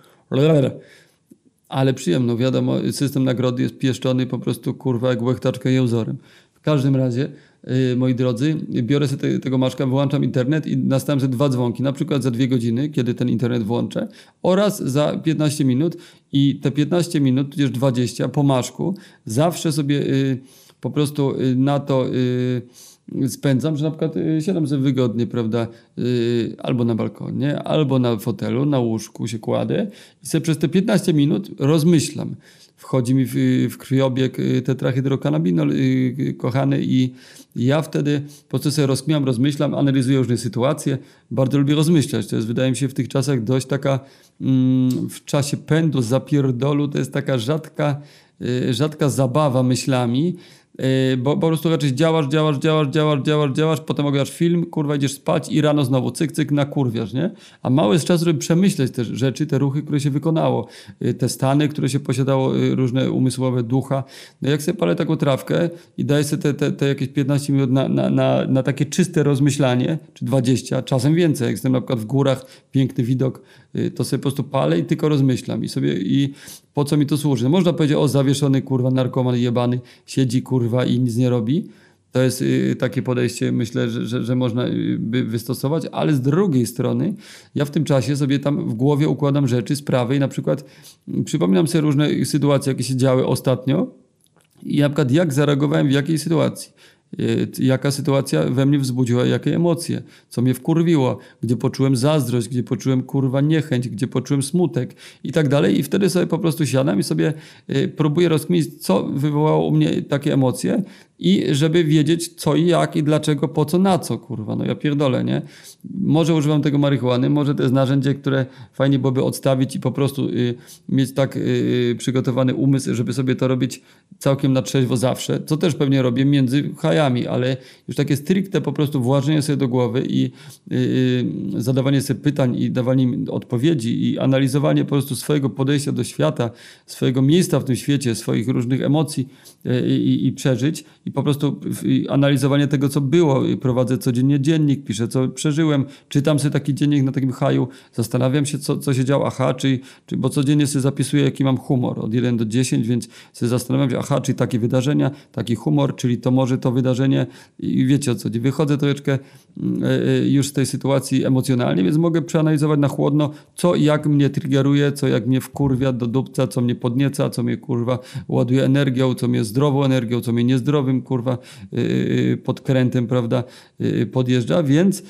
Ale przyjemno, wiadomo, system nagrody jest pieszczony po prostu, kurwa, jak łechtaczka jełzorem. W każdym razie Y, moi drodzy, biorę sobie te, tego maszka, wyłączam internet i nastawiam sobie dwa dzwonki, na przykład za dwie godziny, kiedy ten internet włączę, oraz za 15 minut i te 15 minut, tudzież 20 po maszku, zawsze sobie y, po prostu y, na to y, spędzam, że na przykład y, siadam sobie wygodnie, prawda, y, albo na balkonie, albo na fotelu, na łóżku się kładę i sobie przez te 15 minut rozmyślam wchodzi mi w, w krwiobieg y, tetrahydrokanabinol y, kochany i ja wtedy po prostu sobie rozkmiam, rozmyślam, analizuję różne sytuacje. Bardzo lubię rozmyślać. To jest, wydaje mi się, w tych czasach dość taka, mm, w czasie pędu, zapierdolu, to jest taka rzadka, y, rzadka zabawa myślami, bo po prostu raczej działasz, działasz, działasz, działasz, działasz, działasz, potem oglądasz film, kurwa, idziesz spać i rano znowu cyk, cyk, na kurwiasz, nie? A mało jest czasu, żeby przemyśleć te rzeczy, te ruchy, które się wykonało, yy, te stany, które się posiadało, yy, różne umysłowe ducha. No jak sobie palę taką trawkę i daję sobie te, te, te jakieś 15 minut na, na, na, na takie czyste rozmyślanie, czy 20, czasem więcej, jak jestem na przykład w górach, piękny widok, yy, to sobie po prostu palę i tylko rozmyślam i sobie i po co mi to służy? No można powiedzieć, o zawieszony kurwa narkoman jebany siedzi kurwa i nic nie robi. To jest y, takie podejście, myślę, że, że, że można y, by wystosować, ale z drugiej strony ja w tym czasie sobie tam w głowie układam rzeczy, sprawy i na przykład y, przypominam sobie różne sytuacje, jakie się działy ostatnio i na przykład jak zareagowałem w jakiej sytuacji. Y, jaka sytuacja we mnie wzbudziła, jakie emocje, co mnie wkurwiło, gdzie poczułem zazdrość, gdzie poczułem kurwa niechęć, gdzie poczułem smutek i tak dalej. I wtedy sobie po prostu siadam i sobie y, próbuję rozkminić, co wywołało u mnie takie emocje i żeby wiedzieć co i jak i dlaczego, po co, na co, kurwa. No ja pierdolę, nie? Może używam tego marihuany, może to jest narzędzie, które fajnie byłoby odstawić i po prostu y, mieć tak y, przygotowany umysł, żeby sobie to robić całkiem na trzeźwo zawsze, co też pewnie robię między hajami, ale już takie stricte po prostu włażenie sobie do głowy i y, y, zadawanie sobie pytań i dawanie odpowiedzi i analizowanie po prostu swojego podejścia do świata, swojego miejsca w tym świecie, swoich różnych emocji y, i, i przeżyć i po prostu analizowanie tego, co było. Prowadzę codziennie dziennik, piszę, co przeżyłem, czytam sobie taki dziennik na takim haju, zastanawiam się, co, co się działo, aha, czy, czy, bo codziennie sobie zapisuję, jaki mam humor, od 1 do 10, więc sobie zastanawiam się, aha, czyli takie wydarzenia, taki humor, czyli to może to wydarzenie i wiecie o co chodzi. Wychodzę troszeczkę mm, e, e, już z tej sytuacji emocjonalnie, więc mogę przeanalizować na chłodno, co jak mnie triggeruje, co jak mnie wkurwia do dupca, co mnie podnieca, co mnie kurwa ładuje energią, co mnie zdrową energią, co mnie niezdrowym kurwa y, y, podkrętem, prawda, y, podjeżdża, więc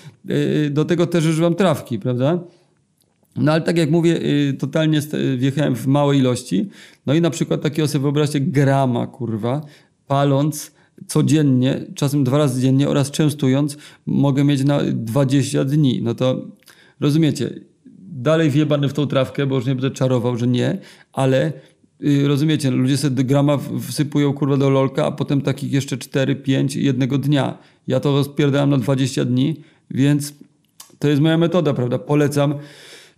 do tego też używam trawki, prawda. No ale tak jak mówię, totalnie wjechałem w małe ilości. No i na przykład takiego sobie wyobraźcie grama, kurwa, paląc codziennie, czasem dwa razy dziennie oraz częstując, mogę mieć na 20 dni. No to rozumiecie, dalej wjebany w tą trawkę, bo już nie będę czarował, że nie, ale rozumiecie, ludzie sobie grama wsypują kurwa do lolka, a potem takich jeszcze 4, 5 jednego dnia. Ja to rozpierdałem na 20 dni, więc to jest moja metoda, prawda? Polecam.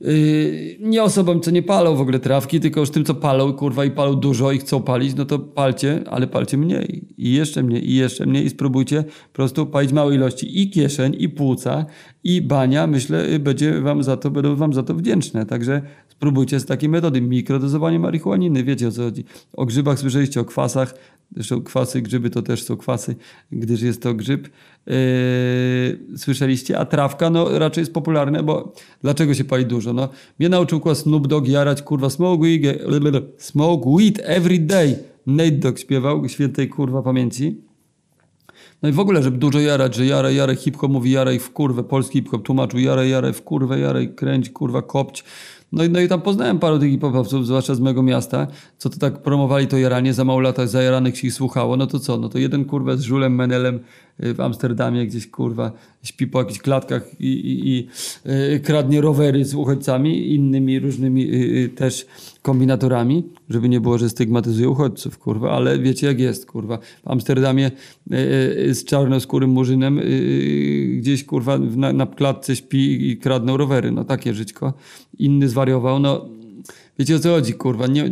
Yy, nie osobom, co nie palą w ogóle trawki, tylko już tym, co palą, kurwa, i palą dużo i chcą palić, no to palcie, ale palcie mniej. I jeszcze mniej, i jeszcze mniej. I spróbujcie po prostu palić małe ilości i kieszeń, i płuca, i bania. Myślę, będzie wam za to, będą wam za to wdzięczne. Także Spróbujcie z takiej metody. Mikrodozowanie marihuaniny, wiecie o co chodzi. O grzybach słyszeliście, o kwasach. Zresztą kwasy, grzyby to też są kwasy, gdyż jest to grzyb. Yy, słyszeliście? A trawka, no raczej jest popularne, bo dlaczego się pali dużo? No, mnie nauczył kurwa Snoop Dogg jarać, kurwa, smoke weed, smoke weed every day. Nate Dogg śpiewał, świętej kurwa pamięci. No i w ogóle, żeby dużo jarać, że jaraj, jaraj, hip-hop mówi jaraj w kurwę, polski hip-hop tłumaczył jaraj, jaraj w kurwę, jaraj, kręć, kurwa, kopć. No i, no i tam poznałem paru tych hip-hopowców, zwłaszcza z mojego miasta, co to tak promowali to jaranie, za mało latach zajaranych się ich słuchało, no to co, no to jeden kurwa z Żulem Menelem w Amsterdamie gdzieś kurwa śpi po jakichś klatkach i, i, i yy, kradnie rowery z uchodźcami, innymi różnymi yy, też kombinatorami, żeby nie było, że stygmatyzuje uchodźców, kurwa, ale wiecie jak jest, kurwa. W Amsterdamie yy, z czarnoskórym murzynem gdzieś, kurwa, na, na klatce śpi i kradną rowery, no takie żyćko. Inny zwariował, no wiecie o co chodzi, kurwa, nie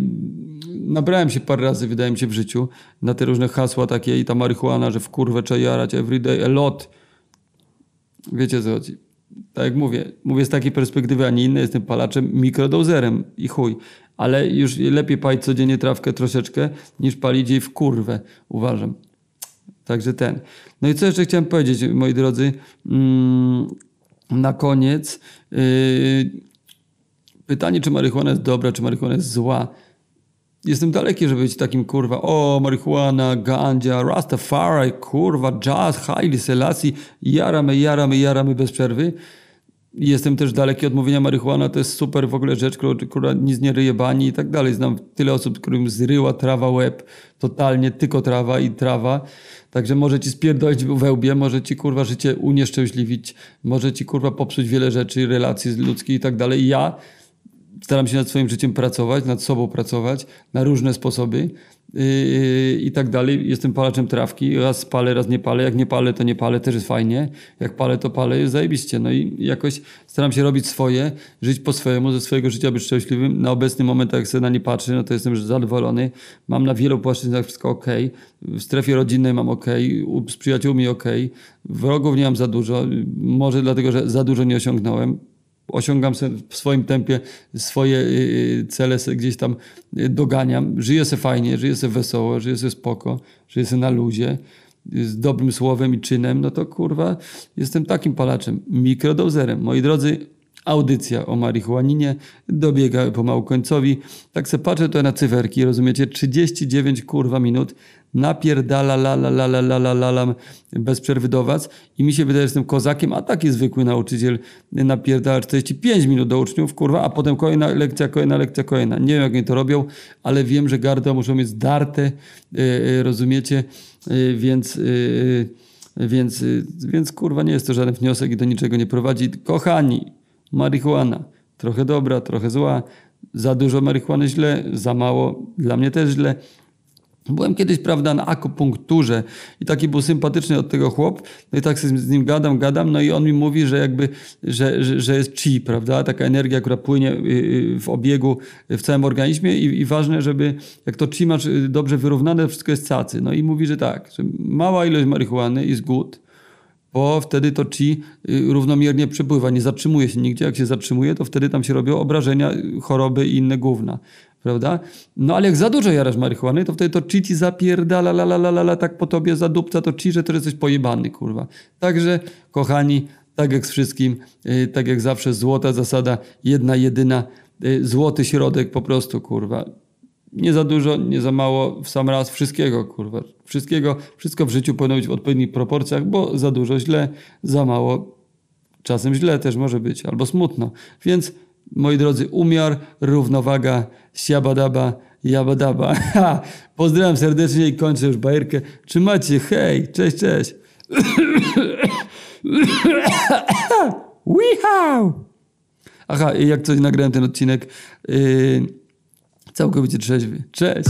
nabrałem się parę razy, wydaje mi się, w życiu na te różne hasła takie i ta marihuana, że w kurwę trzeba jarać everyday, a lot. Wiecie co chodzi. Tak jak mówię, mówię z takiej perspektywy, a nie innej, jestem palaczem, mikrodozerem i chuj. Ale już lepiej palić codziennie trawkę troszeczkę, niż palić jej w kurwę, uważam. Także ten. No i co jeszcze chciałem powiedzieć, moi drodzy, mm, na koniec. Yy, pytanie, czy marihuana jest dobra, czy marihuana jest zła jestem daleki, żeby być takim kurwa, o, marihuana, gandzia, Rastafari, kurwa, jazz, Haile Selassie, jaramy, jaramy, jaramy bez przerwy. Jestem też daleki od mówienia marihuana, to jest super w ogóle rzecz, która nic nie ryje bani i tak dalej. Znam tyle osób, którym zryła trawa łeb, totalnie tylko trawa i trawa. Także może ci spierdolić we łbie, może ci kurwa życie unieszczęśliwić, może ci kurwa popsuć wiele rzeczy, relacji ludzkich i tak dalej. Ja staram się nad swoim życiem pracować, nad sobą pracować na różne sposoby yy, i tak dalej. Jestem palaczem trawki, raz palę, raz nie palę. Jak nie palę, to nie palę, też jest fajnie. Jak palę, to palę, jest zajebiście. No i jakoś staram się robić swoje, żyć po swojemu, ze swojego życia być szczęśliwym. Na obecny moment, jak sobie na nie patrzę, no to jestem już zadowolony. Mam na wielu płaszczyznach wszystko ok. W strefie rodzinnej mam ok, z przyjaciółmi ok. Wrogów nie mam za dużo, może dlatego, że za dużo nie osiągnąłem osiągam w swoim tempie swoje y, cele, gdzieś tam y, doganiam. Żyję se fajnie, żyję se wesoło, żyję se spoko, żyję se na luzie, z dobrym słowem i czynem, no to kurwa, jestem takim palaczem, mikrodozerem. Moi drodzy, audycja o marihuaninie dobiega pomału końcowi. Tak se patrzę to na cyferki, rozumiecie? 39 kurwa minut napierdala la la la la la la la, la bez przerwy do was i mi się wydaje, że jestem kozakiem, a taki zwykły nauczyciel napierdala 45 minut do uczniów, kurwa, a potem kolejna lekcja, kolejna lekcja, kolejna. Nie wiem, jak oni to robią, ale wiem, że gardła muszą mieć zdarte, yy, e, e, rozumiecie, e, więc... Więc, więc kurwa nie jest to żaden wniosek i do niczego nie prowadzi. Kochani, marihuana. Trochę dobra, trochę zła. Za dużo marihuany źle, za mało dla mnie też źle. Byłem kiedyś, prawda, na akupunkturze i taki był sympatyczny od tego chłop, no i tak z nim gadam, gadam, no i on mi mówi, że jakby, że, że, że jest chi, prawda, taka energia, która płynie y, y, w obiegu w całym organizmie i, i ważne, żeby, jak to chi masz y, dobrze wyrównane, wszystko jest cacy. No i mówi, że tak, że mała ilość marihuany jest good, bo wtedy to chi równomiernie przepływa, nie zatrzymuje się nigdzie. Jak się zatrzymuje, to wtedy tam się robią obrażenia, choroby i inne gówna prawda? No ale jak za dużo jarasz marihuany, to wtedy to chi ci zapierdala, la, la, la, la, tak po tobie zadupca to chi, że to jesteś pojebany, kurwa. Także, kochani, tak jak z wszystkim, yy, tak jak zawsze, złota zasada, jedna, jedyna, yy, złoty środek po prostu, kurwa. Nie za dużo, nie za mało, w sam raz wszystkiego, kurwa. Wszystkiego, wszystko w życiu powinno być w odpowiednich proporcjach, bo za dużo źle, za mało czasem źle też może być, albo smutno. Więc moi drodzy, umiar, równowaga, siabadaba, jabadaba. Ha! Pozdrawiam serdecznie i kończę już bajerkę. Trzymajcie, hej, cześć, cześć. Wihau! Aha, jak coś nagrałem ten odcinek, yy, całkowicie trzeźwy. Cześć!